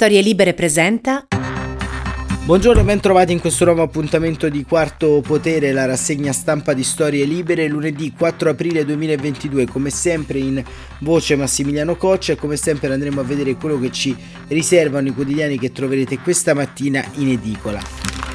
Storie Libere presenta. Buongiorno e ben trovati in questo nuovo appuntamento di Quarto Potere, la rassegna stampa di Storie Libere, lunedì 4 aprile 2022, come sempre in voce Massimiliano Coccia e come sempre andremo a vedere quello che ci riservano i quotidiani che troverete questa mattina in edicola.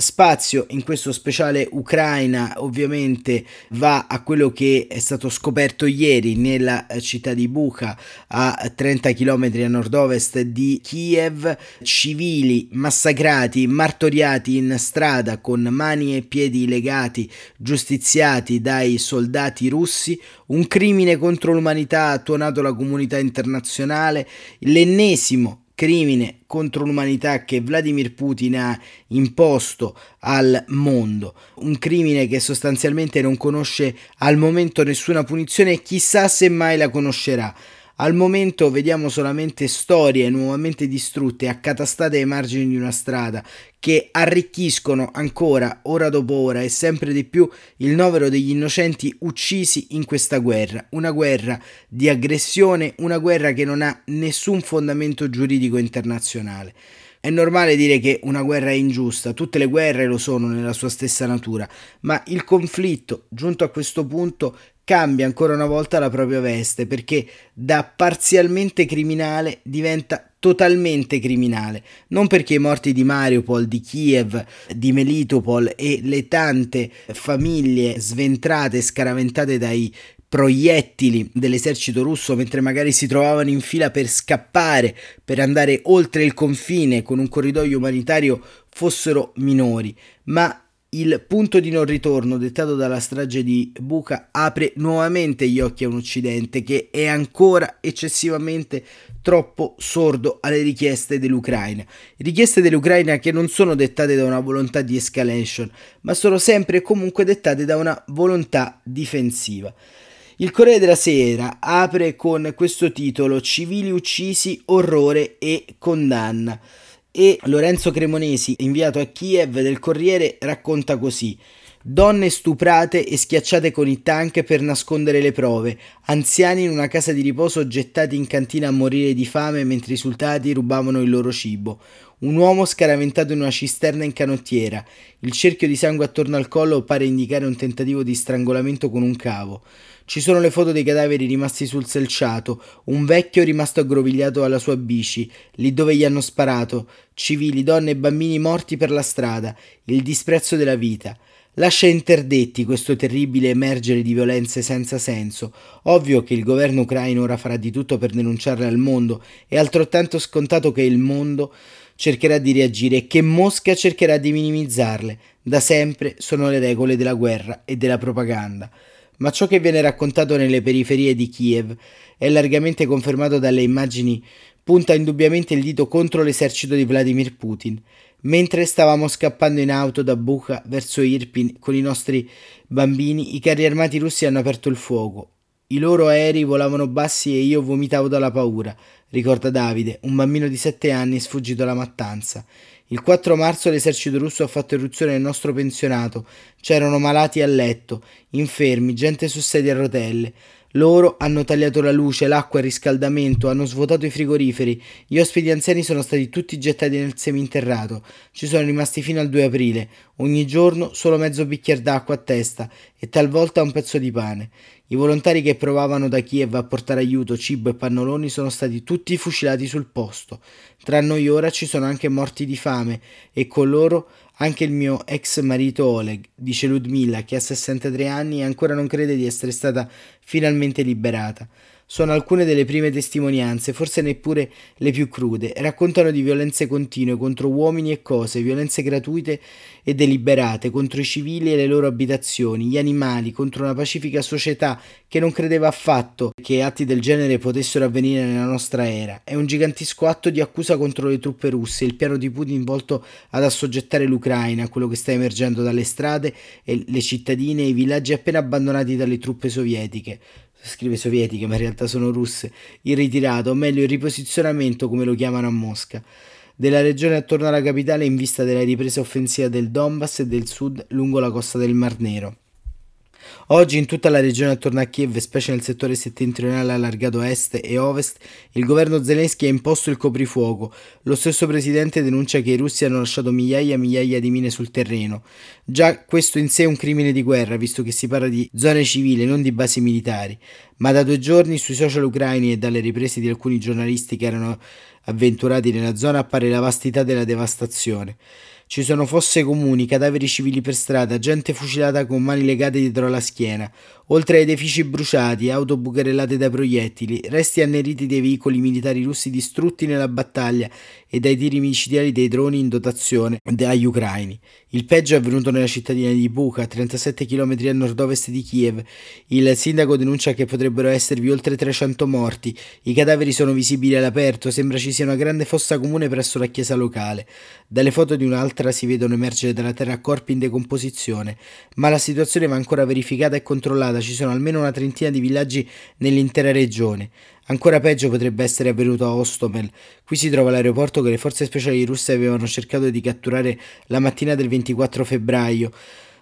Spazio in questo speciale Ucraina ovviamente va a quello che è stato scoperto ieri nella città di Bucha a 30 km a nord-ovest di Kiev, civili massacrati, martoriati in strada con mani e piedi legati, giustiziati dai soldati russi, un crimine contro l'umanità ha tuonato la comunità internazionale, l'ennesimo crimine contro l'umanità che Vladimir Putin ha imposto al mondo, un crimine che sostanzialmente non conosce al momento nessuna punizione e chissà se mai la conoscerà. Al momento vediamo solamente storie nuovamente distrutte, accatastate ai margini di una strada, che arricchiscono ancora, ora dopo ora e sempre di più, il novero degli innocenti uccisi in questa guerra. Una guerra di aggressione, una guerra che non ha nessun fondamento giuridico internazionale. È normale dire che una guerra è ingiusta, tutte le guerre lo sono nella sua stessa natura, ma il conflitto, giunto a questo punto, cambia ancora una volta la propria veste perché da parzialmente criminale diventa totalmente criminale, non perché i morti di Mariupol, di Kiev, di Melitopol e le tante famiglie sventrate, scaraventate dai proiettili dell'esercito russo mentre magari si trovavano in fila per scappare, per andare oltre il confine con un corridoio umanitario fossero minori, ma il punto di non ritorno dettato dalla strage di Buca apre nuovamente gli occhi a un Occidente che è ancora eccessivamente troppo sordo alle richieste dell'Ucraina. Richieste dell'Ucraina che non sono dettate da una volontà di escalation, ma sono sempre e comunque dettate da una volontà difensiva. Il Corriere della Sera apre con questo titolo Civili uccisi, orrore e condanna e Lorenzo Cremonesi, inviato a Kiev del Corriere, racconta così. Donne stuprate e schiacciate con i tank per nascondere le prove, anziani in una casa di riposo gettati in cantina a morire di fame mentre i soldati rubavano il loro cibo, un uomo scaraventato in una cisterna in canottiera, il cerchio di sangue attorno al collo pare indicare un tentativo di strangolamento con un cavo. Ci sono le foto dei cadaveri rimasti sul selciato, un vecchio rimasto aggrovigliato alla sua bici, lì dove gli hanno sparato, civili, donne e bambini morti per la strada, il disprezzo della vita. Lascia interdetti questo terribile emergere di violenze senza senso. Ovvio che il governo ucraino ora farà di tutto per denunciarle al mondo, è altrettanto scontato che il mondo cercherà di reagire e che Mosca cercherà di minimizzarle. Da sempre sono le regole della guerra e della propaganda ma ciò che viene raccontato nelle periferie di Kiev è largamente confermato dalle immagini punta indubbiamente il dito contro l'esercito di Vladimir Putin. Mentre stavamo scappando in auto da Bucha verso Irpin con i nostri bambini, i carri armati russi hanno aperto il fuoco. I loro aerei volavano bassi e io vomitavo dalla paura, ricorda Davide, un bambino di sette anni sfuggito alla mattanza. Il 4 marzo l'esercito russo ha fatto irruzione nel nostro pensionato. C'erano malati a letto, infermi, gente su sedie a rotelle. Loro hanno tagliato la luce, l'acqua e il riscaldamento, hanno svuotato i frigoriferi. Gli ospiti anziani sono stati tutti gettati nel seminterrato. Ci sono rimasti fino al 2 aprile. Ogni giorno solo mezzo bicchiere d'acqua a testa e talvolta un pezzo di pane. I volontari che provavano da Kiev a portare aiuto, cibo e pannoloni sono stati tutti fucilati sul posto. Tra noi ora ci sono anche morti di fame e con loro anche il mio ex marito Oleg, dice Ludmilla, che ha 63 anni e ancora non crede di essere stata finalmente liberata. Sono alcune delle prime testimonianze, forse neppure le più crude. Raccontano di violenze continue contro uomini e cose, violenze gratuite e deliberate contro i civili e le loro abitazioni, gli animali, contro una pacifica società che non credeva affatto che atti del genere potessero avvenire nella nostra era. È un gigantesco atto di accusa contro le truppe russe, il piano di Putin volto ad assoggettare l'Ucraina quello che sta emergendo dalle strade e le cittadine e i villaggi appena abbandonati dalle truppe sovietiche scrive sovietiche ma in realtà sono russe, il ritirato, o meglio il riposizionamento come lo chiamano a Mosca, della regione attorno alla capitale in vista della ripresa offensiva del Donbass e del sud lungo la costa del Mar Nero. Oggi in tutta la regione attorno a Kiev, specie nel settore settentrionale allargato est e ovest, il governo Zelensky ha imposto il coprifuoco. Lo stesso presidente denuncia che i russi hanno lasciato migliaia e migliaia di mine sul terreno. Già questo in sé è un crimine di guerra, visto che si parla di zone civili, non di basi militari. Ma da due giorni sui social ucraini e dalle riprese di alcuni giornalisti che erano avventurati nella zona appare la vastità della devastazione. Ci sono fosse comuni, cadaveri civili per strada, gente fucilata con mani legate dietro alla schiena, oltre ai edifici bruciati, auto bucherellate da proiettili, resti anneriti dei veicoli militari russi distrutti nella battaglia e dai tiri micidiali dei droni in dotazione agli ucraini. Il peggio è avvenuto nella cittadina di Bucha, 37 km a nord-ovest di Kiev. Il sindaco denuncia che potrebbero esservi oltre 300 morti. I cadaveri sono visibili all'aperto, sembra ci sia una grande fossa comune presso la chiesa locale. Dalle foto di un'altra si vedono emergere dalla terra corpi in decomposizione, ma la situazione va ancora verificata e controllata. Ci sono almeno una trentina di villaggi nell'intera regione. Ancora peggio potrebbe essere avvenuto a Ostomel. Qui si trova l'aeroporto che le forze speciali russe avevano cercato di catturare la mattina del 24 febbraio,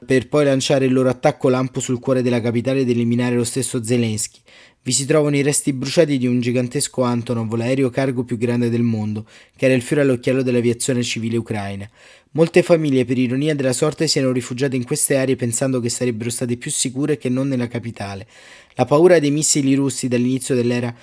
per poi lanciare il loro attacco lampo sul cuore della capitale ed eliminare lo stesso Zelensky. Vi si trovano i resti bruciati di un gigantesco Antonov, l'aereo cargo più grande del mondo, che era il fiore all'occhiello dell'aviazione civile ucraina. Molte famiglie, per ironia della sorte, si erano rifugiate in queste aree pensando che sarebbero state più sicure che non nella capitale. La paura dei missili russi dall'inizio dell'era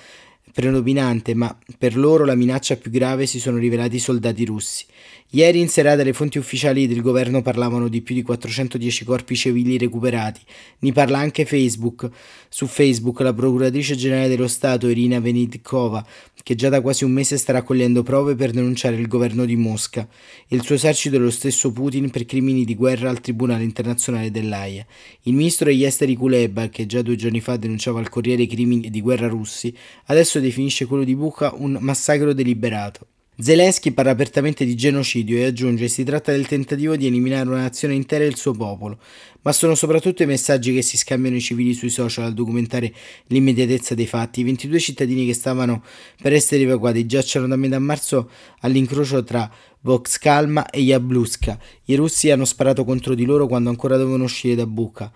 predominante, ma per loro la minaccia più grave si sono rivelati i soldati russi. Ieri in serata le fonti ufficiali del governo parlavano di più di 410 corpi civili recuperati. Ne parla anche Facebook. Su Facebook la procuratrice generale dello Stato Irina Venidkova, che già da quasi un mese sta raccogliendo prove per denunciare il governo di Mosca e il suo esercito e lo stesso Putin per crimini di guerra al Tribunale internazionale dell'AIA. Il ministro degli esteri Kuleba, che già due giorni fa denunciava al Corriere i crimini di guerra russi, adesso definisce quello di Bucha un massacro deliberato. Zelensky parla apertamente di genocidio e aggiunge si tratta del tentativo di eliminare una nazione intera e il suo popolo, ma sono soprattutto i messaggi che si scambiano i civili sui social a documentare l'immediatezza dei fatti. I 22 cittadini che stavano per essere evacuati giacciono da metà marzo all'incrocio tra Voxkalma e Yabluska. I russi hanno sparato contro di loro quando ancora dovevano uscire da Bucha.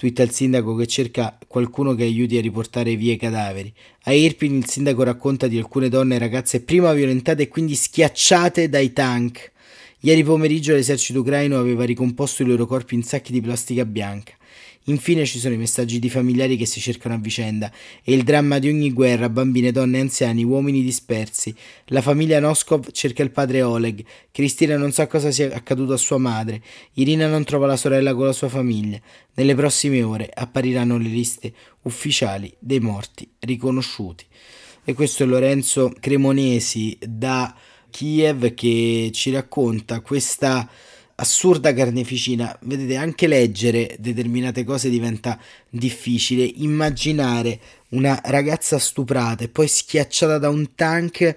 Twitta il sindaco che cerca qualcuno che aiuti a riportare via i cadaveri. A Irpin il sindaco racconta di alcune donne e ragazze prima violentate e quindi schiacciate dai tank. Ieri pomeriggio l'esercito ucraino aveva ricomposto i loro corpi in sacchi di plastica bianca. Infine ci sono i messaggi di familiari che si cercano a vicenda e il dramma di ogni guerra, bambine, donne, anziani, uomini dispersi. La famiglia Noskov cerca il padre Oleg, Cristina non sa cosa sia accaduto a sua madre, Irina non trova la sorella con la sua famiglia. Nelle prossime ore appariranno le liste ufficiali dei morti riconosciuti. E questo è Lorenzo Cremonesi da Kiev che ci racconta questa assurda carneficina. Vedete, anche leggere determinate cose diventa difficile. Immaginare una ragazza stuprata e poi schiacciata da un tank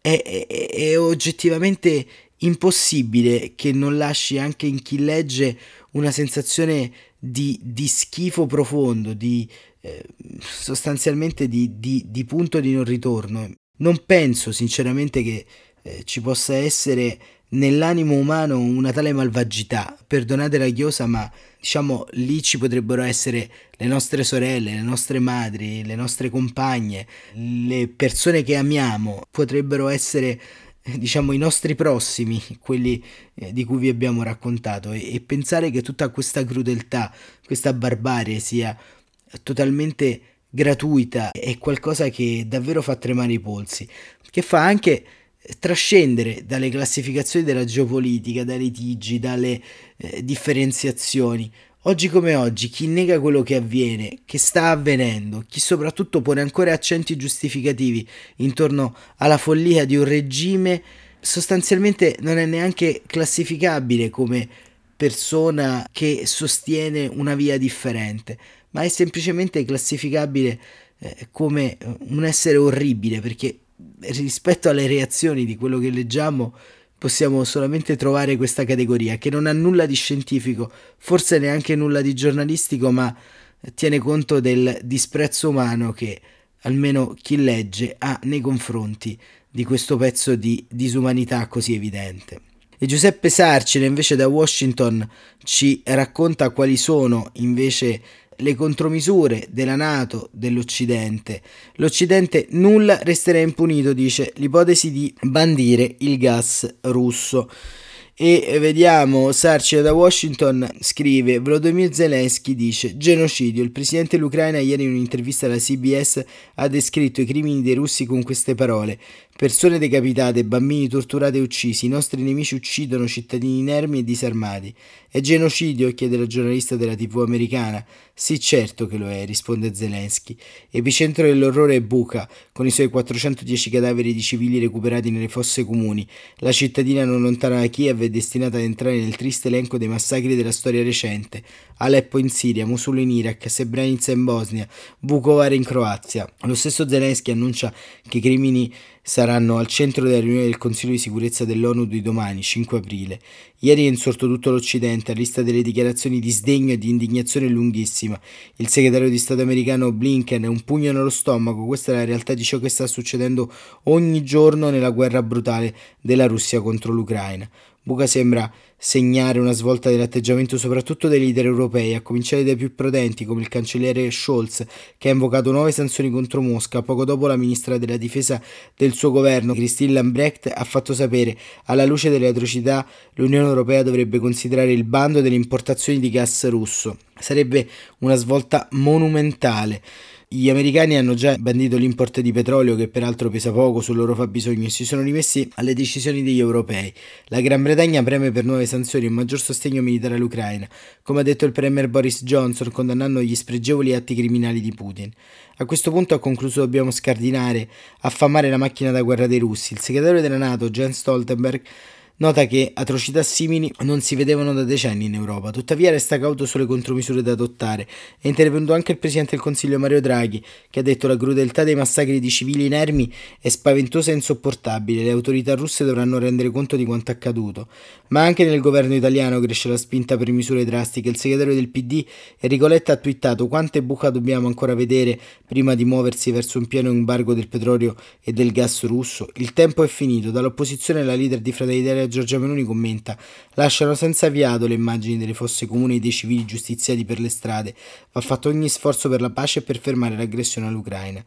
è, è, è oggettivamente impossibile che non lasci anche in chi legge una sensazione di, di schifo profondo, di eh, sostanzialmente di, di, di, punto di non ritorno. Non penso sinceramente che eh, ci possa essere nell'animo umano una tale malvagità. Perdonate la chiosa, ma diciamo lì ci potrebbero essere le nostre sorelle, le nostre madri, le nostre compagne, le persone che amiamo, potrebbero essere diciamo i nostri prossimi, quelli eh, di cui vi abbiamo raccontato. E, e pensare che tutta questa crudeltà, questa barbarie sia totalmente gratuita è qualcosa che davvero fa tremare i polsi, che fa anche trascendere dalle classificazioni della geopolitica, dai litigi, dalle eh, differenziazioni. Oggi come oggi, chi nega quello che avviene, che sta avvenendo, chi soprattutto pone ancora accenti giustificativi intorno alla follia di un regime, sostanzialmente non è neanche classificabile come persona che sostiene una via differente, ma è semplicemente classificabile eh, come un essere orribile perché rispetto alle reazioni di quello che leggiamo possiamo solamente trovare questa categoria che non ha nulla di scientifico, forse neanche nulla di giornalistico, ma tiene conto del disprezzo umano che almeno chi legge ha nei confronti di questo pezzo di disumanità così evidente. E Giuseppe Sarcine invece da Washington ci racconta quali sono invece le contromisure della Nato, dell'Occidente. L'Occidente nulla resterà impunito, dice l'ipotesi di bandire il gas russo. E vediamo, Sarcia da Washington scrive, Volodymyr Zelensky dice, genocidio, il presidente dell'Ucraina ieri in un'intervista alla CBS ha descritto i crimini dei russi con queste parole, persone decapitate, bambini torturati e uccisi, i nostri nemici uccidono cittadini inermi e disarmati. È genocidio? chiede la giornalista della TV americana. Sì, certo che lo è, risponde Zelensky. Epicentro dell'orrore è Bucha, con i suoi 410 cadaveri di civili recuperati nelle fosse comuni. La cittadina non lontana da Kiev è destinata ad entrare nel triste elenco dei massacri della storia recente. Aleppo in Siria, Mosul in Iraq, Srebrenica in Bosnia, Vukovar in Croazia. Lo stesso Zelensky annuncia che i crimini saranno al centro della riunione del Consiglio di sicurezza dell'ONU di domani, 5 aprile. Ieri è insorto tutto l'Occidente, a lista delle dichiarazioni di sdegno e di indignazione lunghissima. Il segretario di Stato americano Blinken è un pugno nello stomaco, questa è la realtà di ciò che sta succedendo ogni giorno nella guerra brutale della Russia contro l'Ucraina. Buca sembra segnare una svolta dell'atteggiamento soprattutto dei leader europei, a cominciare dai più prudenti come il cancelliere Scholz, che ha invocato nuove sanzioni contro Mosca. Poco dopo la ministra della difesa del suo governo, Christine Lambrecht, ha fatto sapere alla luce delle atrocità l'Unione Europea dovrebbe considerare il bando delle importazioni di gas russo. Sarebbe una svolta monumentale. Gli americani hanno già bandito l'import di petrolio che peraltro pesa poco sul loro fabbisogno e si sono rimessi alle decisioni degli europei. La Gran Bretagna preme per nuove sanzioni e un maggior sostegno militare all'Ucraina, come ha detto il premier Boris Johnson condannando gli spregevoli atti criminali di Putin. A questo punto ha concluso dobbiamo scardinare, affamare la macchina da guerra dei russi. Il segretario della Nato, Jens Stoltenberg, Nota che atrocità simili non si vedevano da decenni in Europa, tuttavia resta cauto sulle contromisure da adottare. È intervenuto anche il Presidente del Consiglio Mario Draghi, che ha detto la crudeltà dei massacri di civili inermi è spaventosa e insopportabile, le autorità russe dovranno rendere conto di quanto accaduto. Ma anche nel governo italiano cresce la spinta per misure drastiche. Il segretario del PD, Enrico Letta, ha twittato quante buca dobbiamo ancora vedere prima di muoversi verso un pieno embargo del petrolio e del gas russo. Il tempo è finito, dall'opposizione la leader di Fratelli d'Italia Giorgia Meloni commenta lasciano senza fiato le immagini delle fosse comuni e dei civili giustiziati per le strade. Va fatto ogni sforzo per la pace e per fermare l'aggressione all'Ucraina.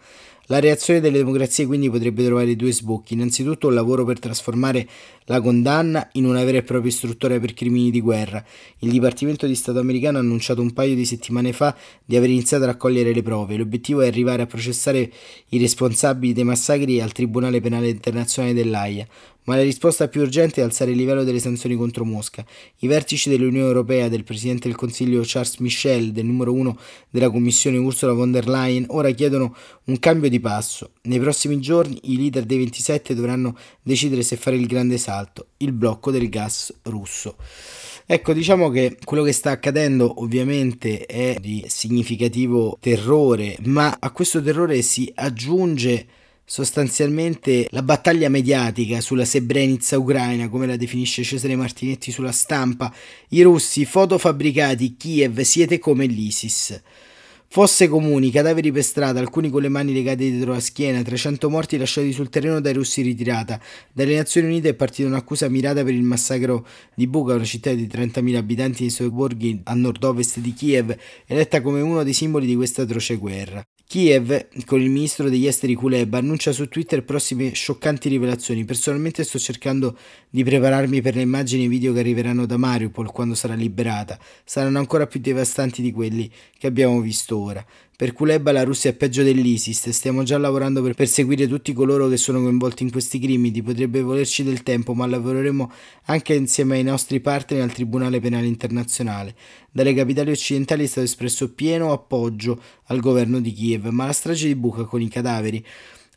La reazione delle democrazie quindi potrebbe trovare due sbocchi. Innanzitutto un lavoro per trasformare la condanna in una vera e propria istruttoria per crimini di guerra. Il Dipartimento di Stato americano ha annunciato un paio di settimane fa di aver iniziato a raccogliere le prove. L'obiettivo è arrivare a processare i responsabili dei massacri al Tribunale Penale Internazionale dell'AIA ma la risposta più urgente è alzare il livello delle sanzioni contro Mosca. I vertici dell'Unione Europea, del Presidente del Consiglio Charles Michel, del numero uno della Commissione Ursula von der Leyen, ora chiedono un cambio di passo. Nei prossimi giorni i leader dei 27 dovranno decidere se fare il grande salto, il blocco del gas russo. Ecco, diciamo che quello che sta accadendo ovviamente è di significativo terrore, ma a questo terrore si aggiunge sostanzialmente la battaglia mediatica sulla Srebrenica ucraina, come la definisce Cesare Martinetti sulla stampa. I russi, fotofabbricati, Kiev, siete come l'ISIS. Fosse comuni, cadaveri per strada, alcuni con le mani legate dietro la schiena, 300 morti lasciati sul terreno dai russi ritirata. Dalle Nazioni Unite è partita un'accusa mirata per il massacro di Buka, una città di 30.000 abitanti nei suoi borghi a nord-ovest di Kiev, eletta come uno dei simboli di questa atroce guerra. Kiev, con il ministro degli esteri Kuleba, annuncia su Twitter prossime scioccanti rivelazioni. Personalmente sto cercando di prepararmi per le immagini e video che arriveranno da Mariupol quando sarà liberata. Saranno ancora più devastanti di quelli che abbiamo visto ora. Per Kuleba la Russia è peggio dell'ISIS e stiamo già lavorando per perseguire tutti coloro che sono coinvolti in questi crimini. Potrebbe volerci del tempo, ma lavoreremo anche insieme ai nostri partner al Tribunale Penale Internazionale. Dalle capitali occidentali è stato espresso pieno appoggio al governo di Kiev, ma la strage di Bucha con i cadaveri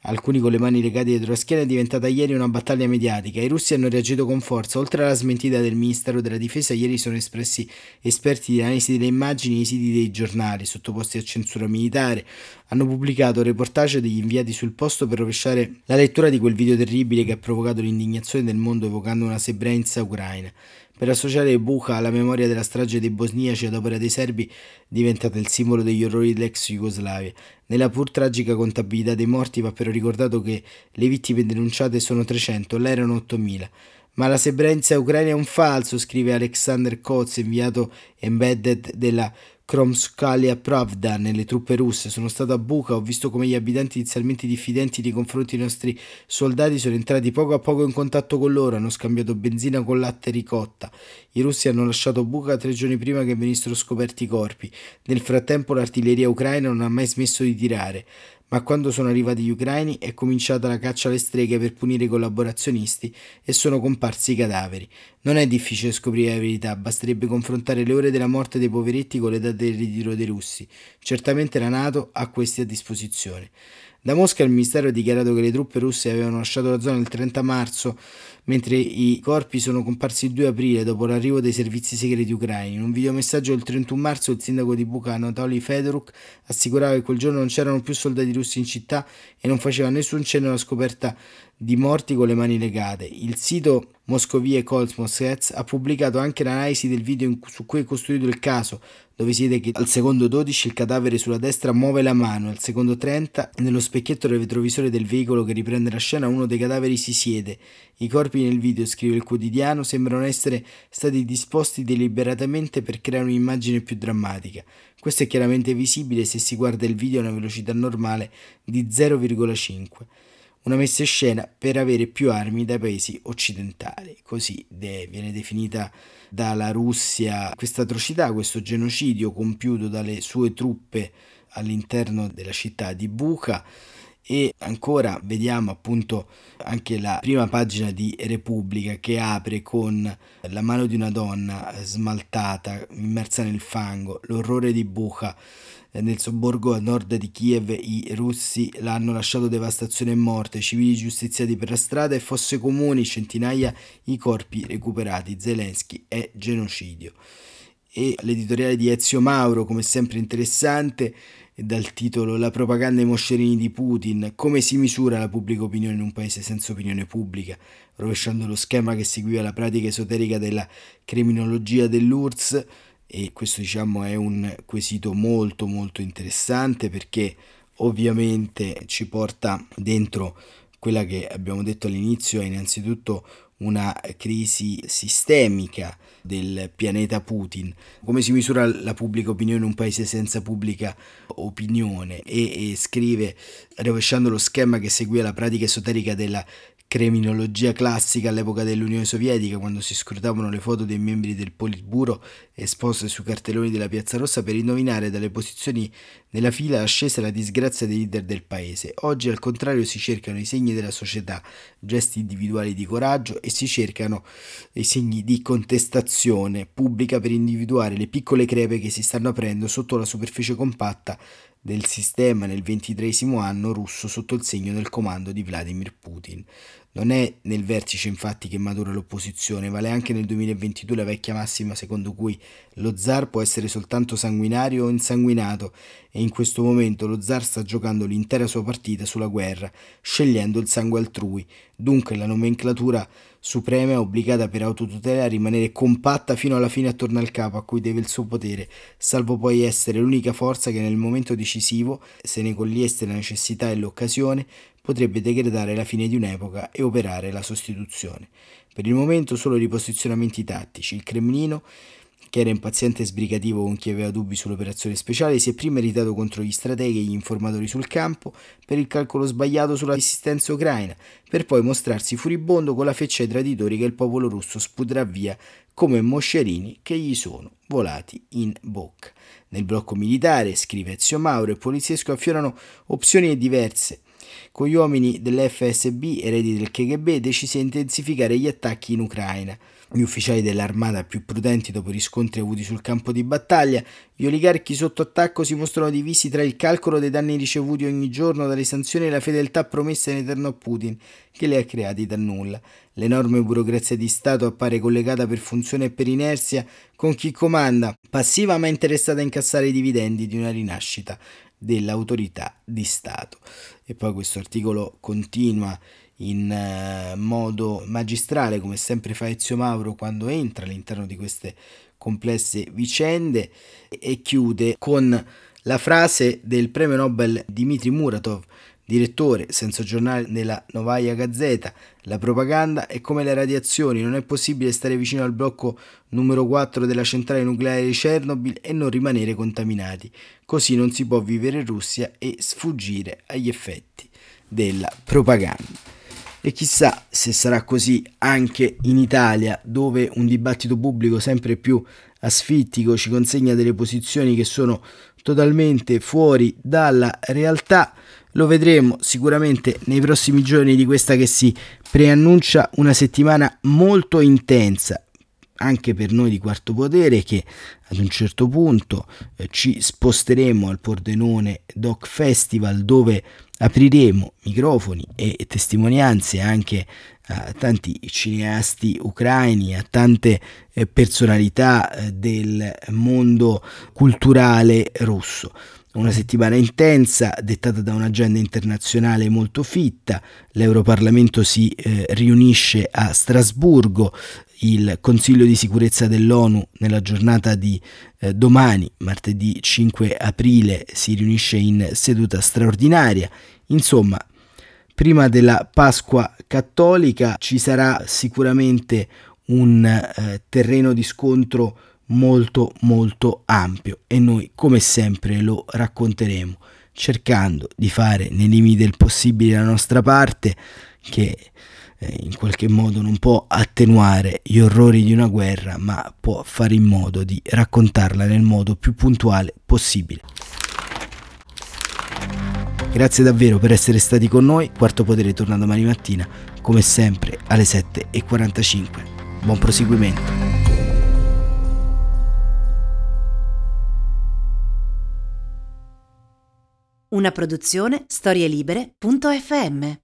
alcuni con le mani legate dietro la schiena, è diventata ieri una battaglia mediatica. I russi hanno reagito con forza. Oltre alla smentita del Ministero della Difesa, ieri sono espressi esperti di analisi delle immagini nei siti dei giornali sottoposti a censura militare. Hanno pubblicato reportage degli inviati sul posto per rovesciare la lettura di quel video terribile che ha provocato l'indignazione del mondo evocando una Srebrenica ucraina per associare Bucha alla memoria della strage dei bosniaci ad opera dei serbi diventata il simbolo degli orrori dell'ex Jugoslavia. Nella pur tragica contabilità dei morti va però ricordato che le vittime denunciate sono 300, l'erano 8000. Ma la Srebrenica ucraina è un falso, scrive Alexander Koz, inviato embedded della Kromskalia Pravda nelle truppe russe. Sono stato a Bucha, ho visto come gli abitanti inizialmente diffidenti nei confronti dei nostri soldati sono entrati poco a poco in contatto con loro, hanno scambiato benzina con latte ricotta. I russi hanno lasciato Bucha tre giorni prima che venissero scoperti i corpi. Nel frattempo l'artiglieria ucraina non ha mai smesso di tirare ma quando sono arrivati gli ucraini è cominciata la caccia alle streghe per punire i collaborazionisti e sono comparsi i cadaveri. Non è difficile scoprire la verità, basterebbe confrontare le ore della morte dei poveretti con le date del ritiro dei russi. Certamente la Nato ha questi a disposizione. Da Mosca il ministero ha dichiarato che le truppe russe avevano lasciato la zona il 30 marzo, mentre i corpi sono comparsi il 2 aprile dopo l'arrivo dei servizi segreti ucraini. In un videomessaggio del 31 marzo il sindaco di Buka Anatoly Fedoruk assicurava che quel giorno non c'erano più soldati russi in città e non faceva nessun cenno alla scoperta di morti con le mani legate. Il sito Moscovie Kolsmoskets ha pubblicato anche l'analisi del video su cui è costruito il caso, dove si vede che al secondo 12 il cadavere sulla destra muove la mano, al secondo 30 nello specchietto del retrovisore del veicolo che riprende la scena uno dei cadaveri si siede. I corpi nel video, scrive il quotidiano, sembrano essere stati disposti deliberatamente per creare un'immagine più drammatica. Questo è chiaramente visibile se si guarda il video a una velocità normale di 0,5 una messa in scena per avere più armi dai paesi occidentali. Così de- viene definita dalla Russia questa atrocità, questo genocidio compiuto dalle sue truppe all'interno della città di Bucha e ancora vediamo appunto anche la prima pagina di Repubblica che apre con la mano di una donna smaltata immersa nel fango, l'orrore di Bucha nel sobborgo a nord di Kiev i russi l'hanno lasciato devastazione e morte, civili giustiziati per la strada e fosse comuni, centinaia i corpi recuperati, Zelensky è genocidio. E l'editoriale di Ezio Mauro, come sempre interessante, dal titolo La propaganda ai moscerini di Putin, come si misura la pubblica opinione in un paese senza opinione pubblica, rovesciando lo schema che seguiva la pratica esoterica della criminologia dell'URSS, e questo diciamo è un quesito molto molto interessante perché ovviamente ci porta dentro quella che abbiamo detto all'inizio è innanzitutto una crisi sistemica del pianeta Putin. Come si misura la pubblica opinione in un paese senza pubblica opinione? E, e scrive, rovesciando lo schema che seguiva la pratica esoterica della criminologia classica all'epoca dell'Unione Sovietica, quando si scrutavano le foto dei membri del Politburo esposte sui cartelloni della Piazza Rossa per indovinare dalle posizioni nella fila ascesa la disgrazia dei leader del paese. Oggi al contrario si cercano i segni della società, gesti individuali di coraggio e si cercano i segni di contestazione pubblica per individuare le piccole crepe che si stanno aprendo sotto la superficie compatta del sistema nel ventitresimo anno russo sotto il segno del comando di Vladimir Putin. Non è nel vertice infatti che matura l'opposizione, vale anche nel 2022 la vecchia massima secondo cui lo zar può essere soltanto sanguinario o insanguinato e in questo momento lo zar sta giocando l'intera sua partita sulla guerra, scegliendo il sangue altrui. Dunque la nomenclatura suprema è obbligata per autotutela a rimanere compatta fino alla fine attorno al capo a cui deve il suo potere, salvo poi essere l'unica forza che nel momento decisivo, se ne cogliesse la necessità e l'occasione, potrebbe decretare la fine di un'epoca e operare la sostituzione. Per il momento solo riposizionamenti tattici. Il Cremlino che era impaziente e sbrigativo con chi aveva dubbi sull'operazione speciale, si è prima irritato contro gli strateghi e gli informatori sul campo per il calcolo sbagliato sulla resistenza ucraina, per poi mostrarsi furibondo con la feccia ai traditori che il popolo russo sputerà via come moscerini che gli sono volati in bocca. Nel blocco militare, scrive Ezio Mauro, e poliziesco affiorano opzioni diverse. Con gli uomini dell'FSB, eredi del KGB, decise di intensificare gli attacchi in Ucraina. Gli ufficiali dell'armata più prudenti dopo i riscontri avuti sul campo di battaglia, gli oligarchi sotto attacco si mostrano divisi tra il calcolo dei danni ricevuti ogni giorno dalle sanzioni e la fedeltà promessa in eterno a Putin, che li ha creati da nulla. L'enorme burocrazia di Stato appare collegata per funzione e per inerzia con chi comanda, passiva ma interessata a incassare i dividendi di una rinascita dell'autorità di Stato. E poi questo articolo continua in eh, modo magistrale, come sempre fa Ezio Mauro quando entra all'interno di queste complesse vicende, e chiude con la frase del premio Nobel Dmitry Muratov Direttore, senza giornale della Novaya Gazzetta, la propaganda è come le radiazioni, non è possibile stare vicino al blocco numero 4 della centrale nucleare di Chernobyl e non rimanere contaminati. Così non si può vivere in Russia e sfuggire agli effetti della propaganda. E chissà se sarà così anche in Italia, dove un dibattito pubblico sempre più asfittico ci consegna delle posizioni che sono totalmente fuori dalla realtà. Lo vedremo sicuramente nei prossimi giorni di questa che si preannuncia una settimana molto intensa anche per noi di quarto potere che ad un certo punto eh, ci sposteremo al Pordenone Doc Festival dove apriremo microfoni e testimonianze anche a tanti cineasti ucraini, a tante eh, personalità eh, del mondo culturale russo. Una settimana intensa, dettata da un'agenda internazionale molto fitta. L'Europarlamento si eh, riunisce a Strasburgo, il Consiglio di sicurezza dell'ONU nella giornata di eh, domani, martedì 5 aprile, si riunisce in seduta straordinaria. Insomma, prima della Pasqua cattolica ci sarà sicuramente un eh, terreno di scontro molto molto ampio e noi come sempre lo racconteremo cercando di fare nei limiti del possibile la nostra parte che eh, in qualche modo non può attenuare gli orrori di una guerra ma può fare in modo di raccontarla nel modo più puntuale possibile. Grazie davvero per essere stati con noi, Quarto Potere torna domani mattina come sempre alle 7.45. Buon proseguimento. Una produzione storielibere.fm